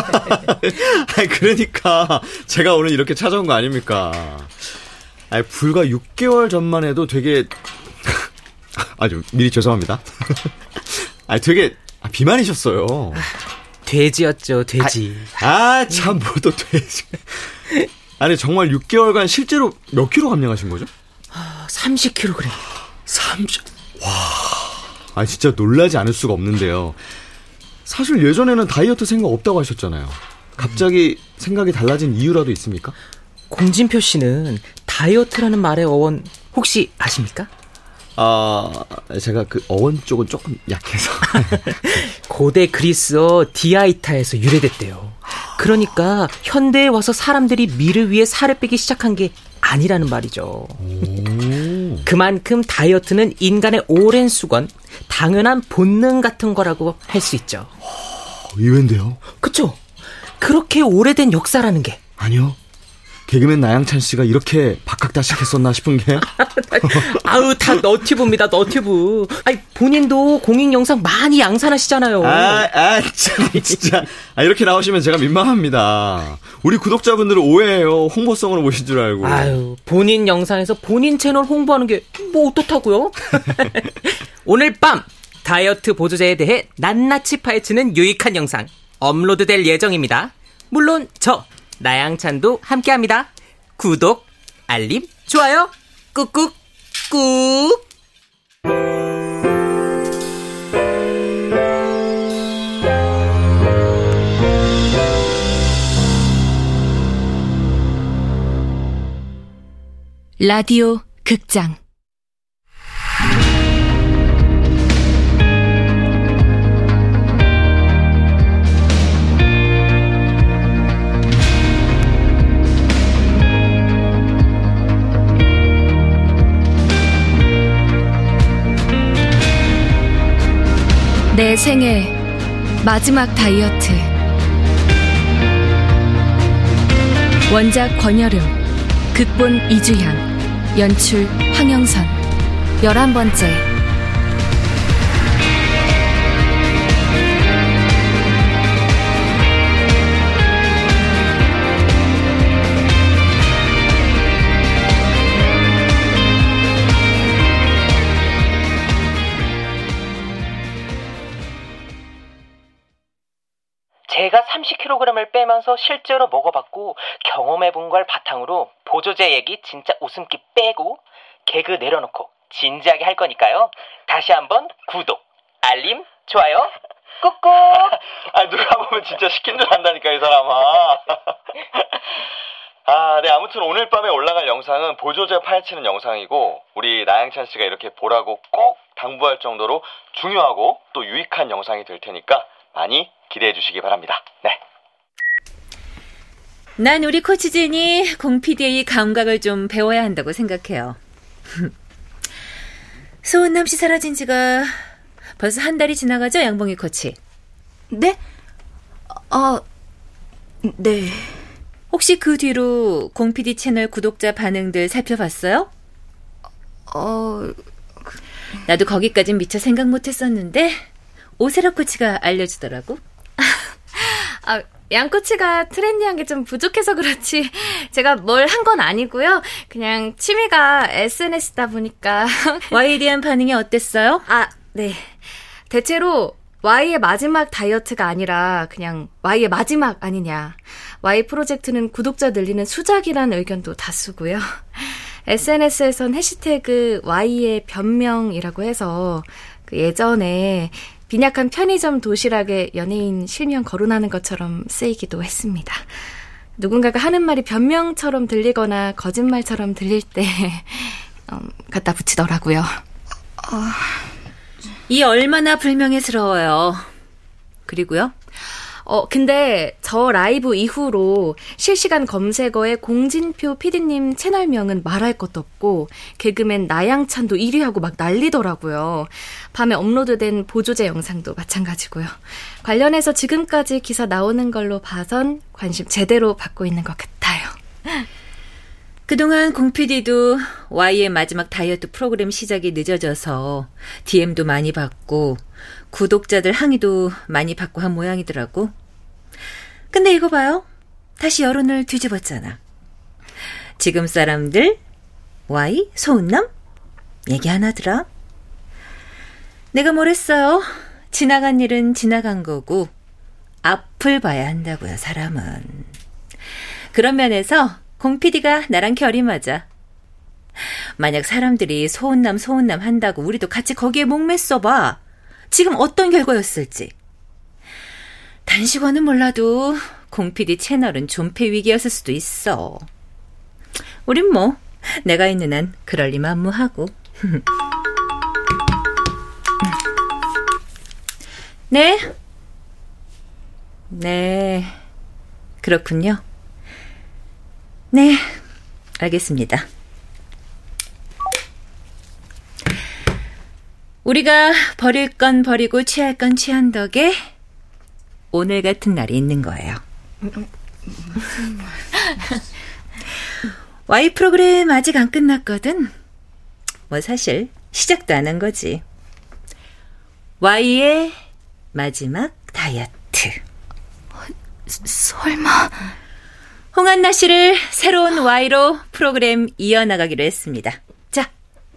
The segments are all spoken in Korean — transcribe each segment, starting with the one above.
아니, 그러니까 제가 오늘 이렇게 찾아온 거 아닙니까? 아니, 불과 6개월 전만 해도 되게 아주 미리 죄송합니다. 아니, 되게 비만이셨어요. 돼지였죠, 돼지. 아, 참, 뭐 또 돼지. 아니, 정말 6개월간 실제로 몇 킬로 감량하신 거죠? 30kg. 30, 와. 아, 진짜 놀라지 않을 수가 없는데요. 사실 예전에는 다이어트 생각 없다고 하셨잖아요. 갑자기 생각이 달라진 이유라도 있습니까? 공진표 씨는 다이어트라는 말의 어원 혹시 아십니까? 아, 제가 그 어원 쪽은 조금 약해서. 고대 그리스어 디아이타에서 유래됐대요. 그러니까 현대에 와서 사람들이 미를 위해 살을 빼기 시작한 게 아니라는 말이죠. 그만큼 다이어트는 인간의 오랜 수건, 당연한 본능 같은 거라고 할 수 있죠. 의외인데요? 그쵸? 그렇게 오래된 역사라는 게. 아니요. 개그맨 나양찬 씨가 이렇게 박학다식 했었나 싶은 게. 아우 다 너튜브입니다 너튜브. 아니 본인도 공익 영상 많이 양산하시잖아요. 아, 아, 참 진짜. 아 이렇게 나오시면 제가 민망합니다. 우리 구독자분들은 오해해요. 홍보성으로 보신 줄 알고. 아유 본인 영상에서 본인 채널 홍보하는 게 뭐 어떻다고요? 오늘 밤 다이어트 보조제에 대해 낱낱이 파헤치는 유익한 영상 업로드될 예정입니다. 물론 저 나양찬도 함께합니다. 구독, 알림, 좋아요, 꾹꾹, 꾹. 라디오 극장 내 생애 마지막 다이어트. 원작 권여름 극본 이주향 연출 황영선. 열한 번째 빼면서 실제로 먹어봤고 경험해본 걸 바탕으로 보조제 얘기 진짜 웃음기 빼고 개그 내려놓고 진지하게 할 거니까요. 다시 한번 구독, 알림, 좋아요, 꾹꾹. 아, 누가 보면 진짜 시킨 줄 안다니까, 이 사람아. 아, 네, 아무튼 오늘 밤에 올라갈 영상은 보조제 파헤치는 영상이고, 우리 나양찬 씨가 이렇게 보라고 꼭 당부할 정도로 중요하고 또 유익한 영상이 될 테니까 많이 기대해 주시기 바랍니다. 네. 난 우리 코치 진이 공 PD의 감각을 좀 배워야 한다고 생각해요. 소은남 씨 사라진 지가 벌써 한 달이 지나가죠, 양봉이 코치? 네? 아, 네. 혹시 그 뒤로 공 PD 채널 구독자 반응들 살펴봤어요? 어, 나도 거기까진 미처 생각 못 했었는데, 오세라 코치가 알려주더라고. 아, 양꼬치가 트렌디한 게 좀 부족해서 그렇지. 제가 뭘 한 건 아니고요. 그냥 취미가 SNS다 보니까. Y에 대한 반응이 어땠어요? 아, 네. 대체로 Y의 마지막 다이어트가 아니라 그냥 Y의 마지막 아니냐. Y 프로젝트는 구독자 늘리는 수작이라는 의견도 다수고요. SNS에선 해시태그 Y의 변명이라고 해서 그 예전에 빈약한 편의점 도시락에 연예인 실명 거론하는 것처럼 쓰이기도 했습니다. 누군가가 하는 말이 변명처럼 들리거나 거짓말처럼 들릴 때 음, 갖다 붙이더라고요. 이 얼마나 불명예스러워요. 그리고요? 어, 근데 저 라이브 이후로 실시간 검색어에 공진표 PD님 채널명은 말할 것도 없고 개그맨 나양찬도 1위하고 막 난리더라고요. 밤에 업로드된 보조제 영상도 마찬가지고요. 관련해서 지금까지 기사 나오는 걸로 봐선 관심 제대로 받고 있는 것 같아요. 그동안 공 PD도 Y의 마지막 다이어트 프로그램 시작이 늦어져서 DM도 많이 받고 구독자들 항의도 많이 받고 한 모양이더라고. 근데 이거 봐요. 다시 여론을 뒤집었잖아. 지금 사람들, Y, 소은남? 얘기 안 하더라. 내가 뭘 했어요? 지나간 일은 지나간 거고, 앞을 봐야 한다고요, 사람은. 그런 면에서 공PD가 나랑 결이 맞아. 만약 사람들이 소은남, 소은남 한다고 우리도 같이 거기에 목맸어 봐. 지금 어떤 결과였을지. 단식원은 몰라도 공PD 채널은 존폐 위기였을 수도 있어. 우린 뭐, 내가 있는 한 그럴 리 만무하고. 네? 네. 그렇군요. 네. 알겠습니다. 우리가 버릴 건 버리고 취할 건 취한 덕에 오늘 같은 날이 있는 거예요. Y 프로그램 아직 안 끝났거든. 뭐 사실 시작도 안 한 거지. Y의 마지막 다이어트. 설마. 홍한나 씨를 새로운 Y로 프로그램 이어나가기로 했습니다. 자,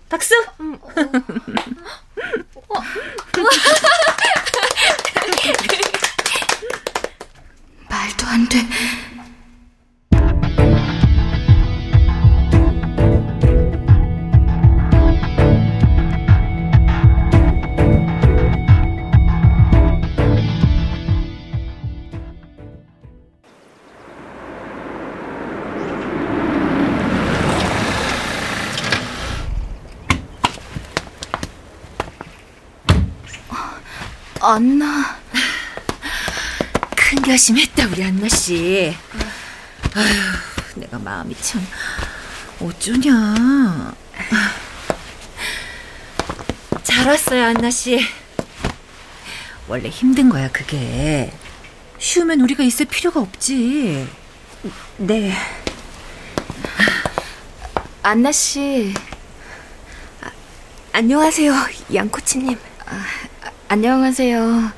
박수! 말도 안 돼. 안나. 큰 결심했다, 우리 안나 씨. 아휴, 내가 마음이 참 어쩌냐. 잘 왔어요, 안나 씨. 원래 힘든 거야, 그게. 쉬우면 우리가 있을 필요가 없지. 네. 안나 씨. 아, 안녕하세요, 양코치님. 아, 안녕하세요.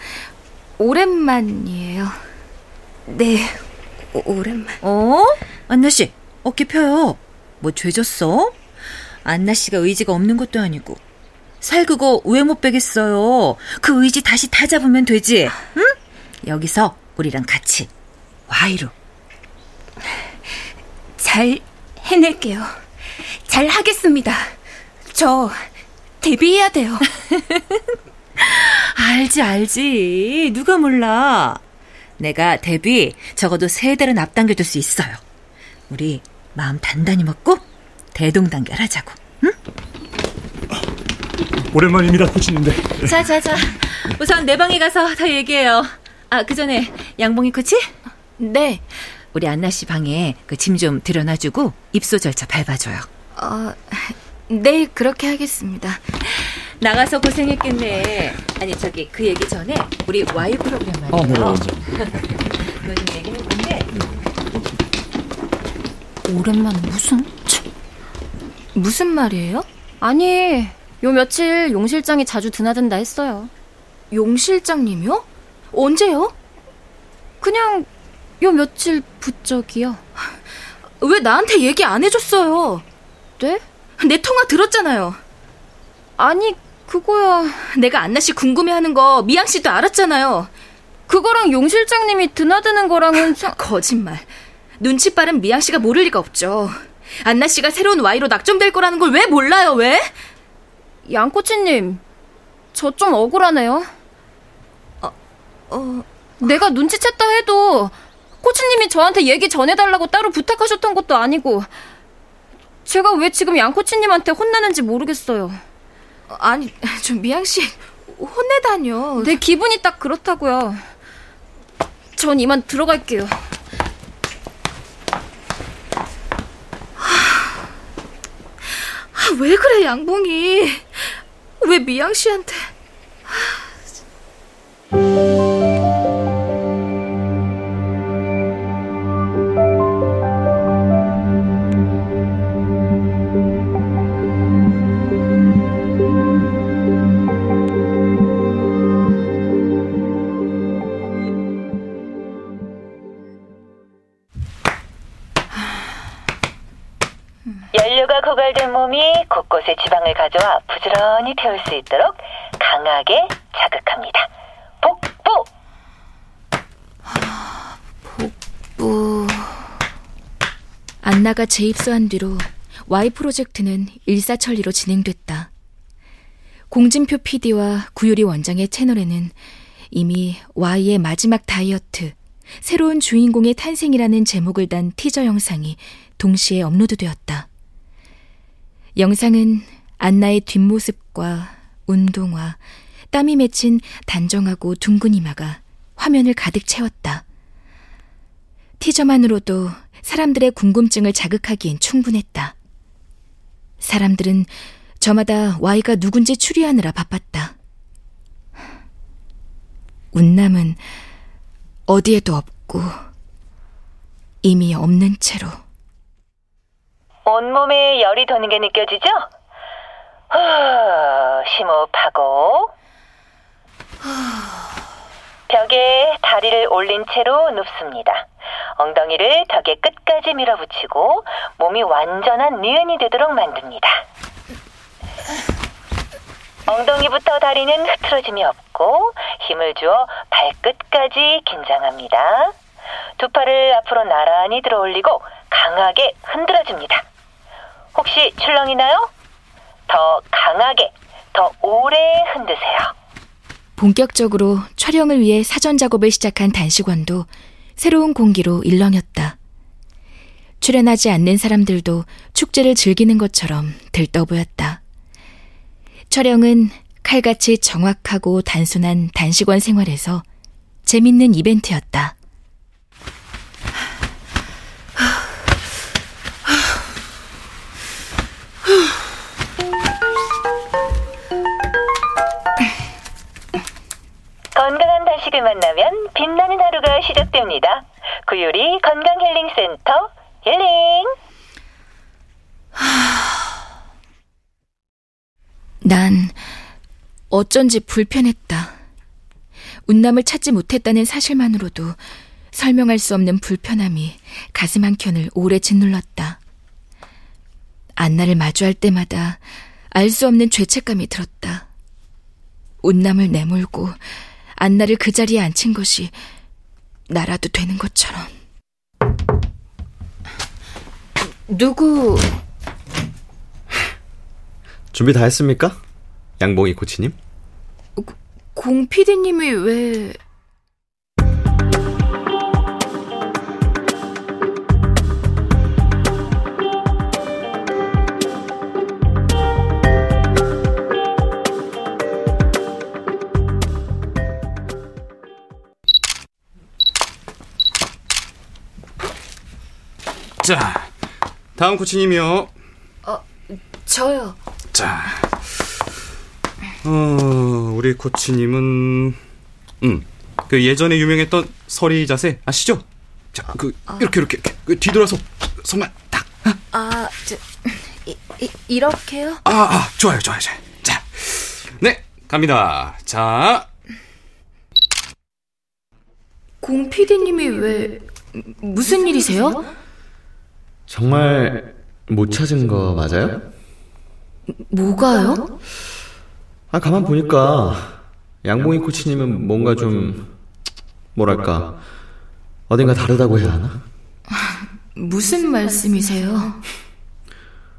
오랜만이에요. 네, 오, 오랜만. 어? 안나 씨, 어깨 펴요. 뭐 죄졌어? 안나 씨가 의지가 없는 것도 아니고. 살 그거 왜 못 빼겠어요? 그 의지 다시 다 잡으면 되지. 응? 여기서 우리랑 같이 와이로. 잘 해낼게요. 잘 하겠습니다. 저 데뷔해야 돼요. 알지, 알지. 누가 몰라. 내가 데뷔 적어도 세 달은 앞당겨줄 수 있어요. 우리 마음 단단히 먹고 대동단결 하자고. 응? 오랜만입니다, 코치님들. 자, 자, 자. 우선 내 방에 가서 더 얘기해요. 아, 그 전에 양봉이 코치? 네. 우리 안나 씨 방에 그 짐 좀 들여놔주고 입소 절차 밟아줘요. 어, 네, 그렇게 하겠습니다. 나가서 고생했겠네. 아니 저기 그 얘기 전에 우리 와이 프로그램 말이에요. 아, 네, 좀 얘기할 건데. 오랜만에 무슨? 참. 무슨 말이에요? 아니, 요 며칠 용 실장이 자주 드나든다 했어요. 용 실장님이요? 언제요? 그냥 요 며칠 부쩍이요. 왜 나한테 얘기 안 해줬어요? 네? 내 통화 들었잖아요. 아니, 그거야. 내가 안나 씨 궁금해하는 거 미양 씨도 알았잖아요. 그거랑 용 실장님이 드나드는 거랑은 상... 거짓말. 눈치 빠른 미양 씨가 모를 리가 없죠. 안나 씨가 새로운 Y로 낙점될 거라는 걸 왜 몰라요, 왜? 양코치님, 저 좀 억울하네요. 어, 내가 눈치챘다 해도 코치님이 저한테 얘기 전해달라고 따로 부탁하셨던 것도 아니고 제가 왜 지금 양코치님한테 혼나는지 모르겠어요. 아니, 저 미양 씨 혼내다뇨. 내 기분이 딱 그렇다고요. 전 이만 들어갈게요. 아, 왜 그래, 양봉이? 왜 미양 씨한테? 고갈된 몸이 곳곳에 지방을 가져와 부지런히 태울 수 있도록 강하게 자극합니다. 복부! 뭐... 안나가 재입소한 뒤로 Y 프로젝트는 일사천리로 진행됐다. 공진표 PD와 구유리 원장의 채널에는 이미 Y의 마지막 다이어트, 새로운 주인공의 탄생이라는 제목을 단 티저 영상이 동시에 업로드되었다. 영상은 안나의 뒷모습과 운동화, 땀이 맺힌 단정하고 둥근 이마가 화면을 가득 채웠다. 티저만으로도 사람들의 궁금증을 자극하기엔 충분했다. 사람들은 저마다 Y가 누군지 추리하느라 바빴다. 운남은 어디에도 없고 이미 없는 채로 온몸에 열이 도는 게 느껴지죠? 후, 심호흡하고 벽에 다리를 올린 채로 눕습니다. 엉덩이를 벽의 끝까지 밀어붙이고 몸이 완전한 니은이 되도록 만듭니다. 엉덩이부터 다리는 흐트러짐이 없고 힘을 주어 발끝까지 긴장합니다. 두 팔을 앞으로 나란히 들어 올리고 강하게 흔들어 줍니다. 혹시 출렁이나요? 더 강하게, 더 오래 흔드세요. 본격적으로 촬영을 위해 사전 작업을 시작한 단식원도 새로운 공기로 일렁였다. 출연하지 않는 사람들도 축제를 즐기는 것처럼 들떠 보였다. 촬영은 칼같이 정확하고 단순한 단식원 생활에서 재밌는 이벤트였다. 단식을 만나면 빛나는 하루가 시작됩니다. 구유리 건강힐링센터 힐링. 난 어쩐지 불편했다. 운남을 찾지 못했다는 사실만으로도 설명할 수 없는 불편함이 가슴 한 켠을 오래 짓눌렀다. 안나를 마주할 때마다 알 수 없는 죄책감이 들었다. 운남을 내몰고 안나를 그 자리에 앉힌 것이 나라도 되는 것처럼. 누구 준비 다 했습니까? 양봉이 코치님? 공 PD님이 왜... 자, 다음 코치님이요. 저요. 자, 어, 우리 코치님은, 음, 그 예전에 유명했던 서리 자세 아시죠? 자, 그 이렇게 이렇게, 이렇게 그 뒤돌아서 손만 딱. 아, 저, 이, 이, 이렇게요? 아, 아, 좋아요, 좋아요, 좋아요. 자, 네, 갑니다. 자, 공 PD님이 왜... 무슨 일이세요? 정말 못 찾은 거 맞아요? 뭐가요? 아, 가만 보니까 양봉이 코치님은 뭔가 좀 뭐랄까 어딘가 다르다고 해야 하나? 무슨 말씀이세요?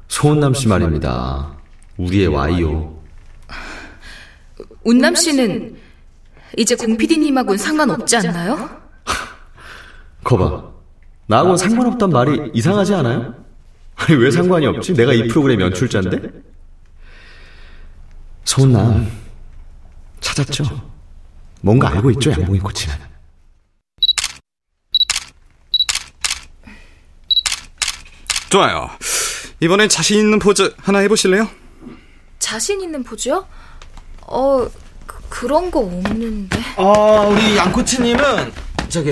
소은남 씨 말입니다. 우리의 와이요. 운남 씨는 이제 공 PD님하고는 상관없지 않나요? 거봐. 나하고는 상관없단 말이 이상하지 않아요? 아니, 왜 상관이 없지? 내가 이 프로그램 연출자인데? 소은남, 찾았죠? 뭔가 알고 있죠, 양봉이 코치는. 좋아요. 이번엔 자신 있는 포즈 하나 해보실래요? 자신 있는 포즈요? 어, 그, 그런 거 없는데. 아, 우리 양 코치님은 저기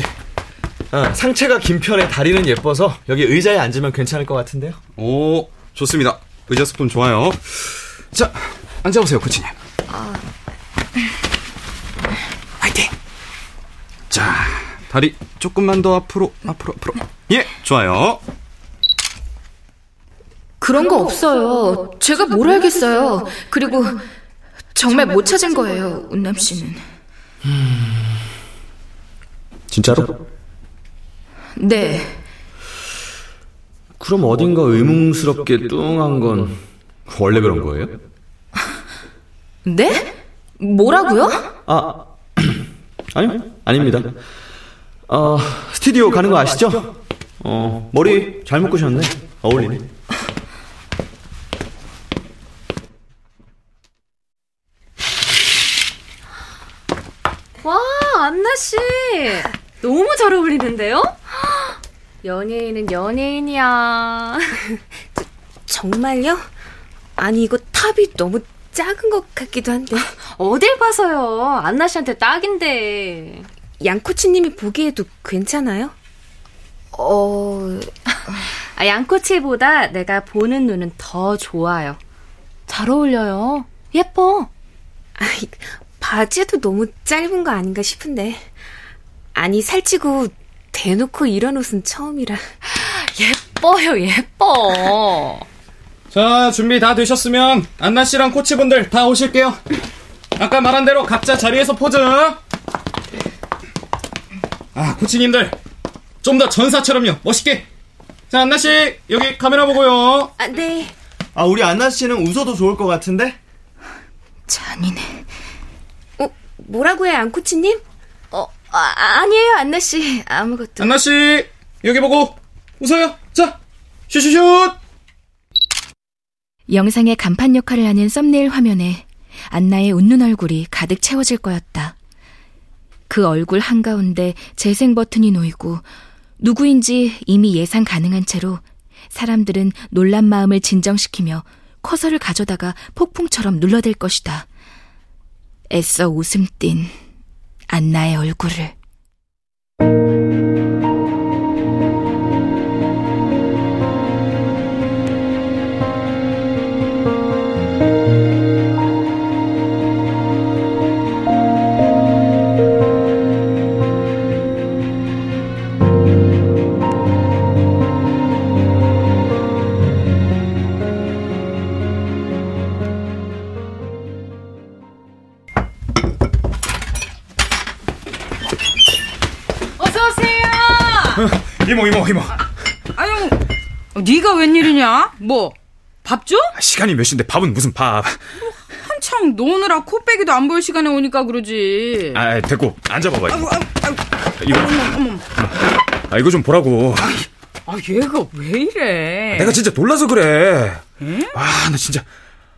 어, 상체가 긴 편에 다리는 예뻐서 여기 의자에 앉으면 괜찮을 것 같은데요. 오, 좋습니다. 의자 스푼 좋아요. 자, 앉아보세요, 코치님. 화이팅! 자, 다리 조금만 더 앞으로, 앞으로, 앞으로. 예, 좋아요. 그런 거 없어요. 제가 뭘 알겠어요. 그리고 정말 못 찾은 거예요, 운남 씨는. 진짜로? 네. 그럼 어딘가 의문스럽게 뚱한 건 원래 그런 거예요? 네? 뭐라고요? 아, 아니요, 아닙니다. 어, 스튜디오 가는 거 아시죠? 어, 머리 잘 묶으셨네. 어울리네. 와, 안나 씨. 너무 잘 어울리는데요? 연예인은 연예인이야. 정말요? 아니 이거 탑이 너무 작은 것 같기도 한데 어딜 봐서요. 안나 씨한테 딱인데. 양코치님이 보기에도 괜찮아요? 어, 아, 양꼬치보다 내가 보는 눈은 더 좋아요. 잘 어울려요. 예뻐. 아이, 바지도 너무 짧은 거 아닌가 싶은데 아니 살찌고 대놓고 이런 옷은 처음이라 예뻐요, 예뻐. 자, 준비 다 되셨으면 안나 씨랑 코치분들 다 오실게요. 아까 말한 대로 각자 자리에서 포즈. 아, 코치님들 좀 더 전사처럼요. 멋있게. 자, 안나 씨 여기 카메라 보고요. 아, 네 아, 우리 안나 씨는 웃어도 좋을 것 같은데? 잔인해. 어, 뭐라고요 양코치님? 어, 아, 아니에요, 안나 씨. 아무것도. 안나 씨 여기 보고 웃어요. 자, 슈슈슛. 영상의 간판 역할을 하는 썸네일 화면에 안나의 웃는 얼굴이 가득 채워질 거였다. 그 얼굴 한가운데 재생 버튼이 놓이고 누구인지 이미 예상 가능한 채로 사람들은 놀란 마음을 진정시키며 커서를 가져다가 폭풍처럼 눌러댈 것이다. 애써 웃음 띤 안나의 얼굴을. 웬일이냐? 뭐 밥 줘? 시간이 몇 시인데 밥은 무슨 밥 한창 노느라 코빼기도 안 보일 시간에 오니까 그러지. 아, 됐고 앉아봐봐 이거. 아이고, 아이고, 아이고. 이거 어머, 어머. 아 이거 좀 보라고 아, 얘가 왜 이래? 내가 진짜 놀라서 그래 아나 진짜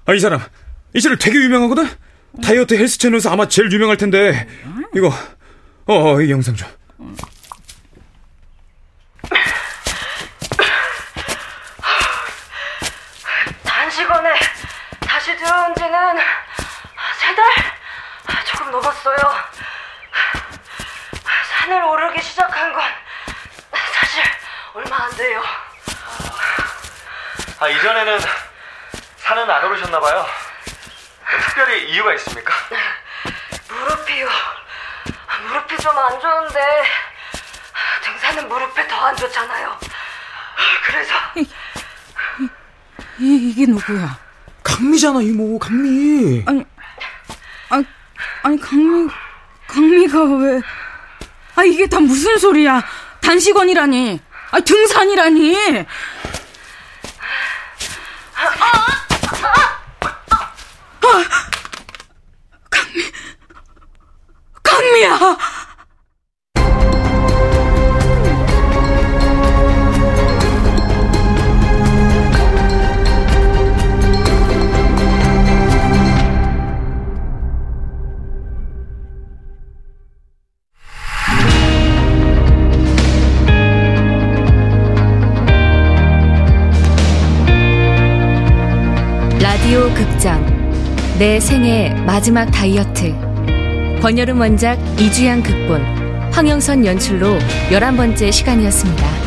아 이 사람 이 채널 되게 유명하거든 다이어트 헬스 채널에서 아마 제일 유명할 텐데 이거 어이 어, 영상 좀 단식원에 다시 들어온 지는 세 달 조금 넘었어요. 산을 오르기 시작한 건 사실 얼마 안 돼요. 아, 이전에는 산은 안 오르셨나봐요. 특별히 이유가 있습니까? 무릎이요. 무릎이 좀 안 좋은데 등산은 무릎에 더 안 좋잖아요. 그래서 이, 이게 누구야? 강미잖아 이모 강미 아니, 아니, 아니 강미, 강미가 왜? 아 이게 다 무슨 소리야? 단식원이라니, 아 등산이라니. 내 생애 마지막 다이어트 권여름 원작 이주양 극본 황영선 연출로 11번째 시간이었습니다.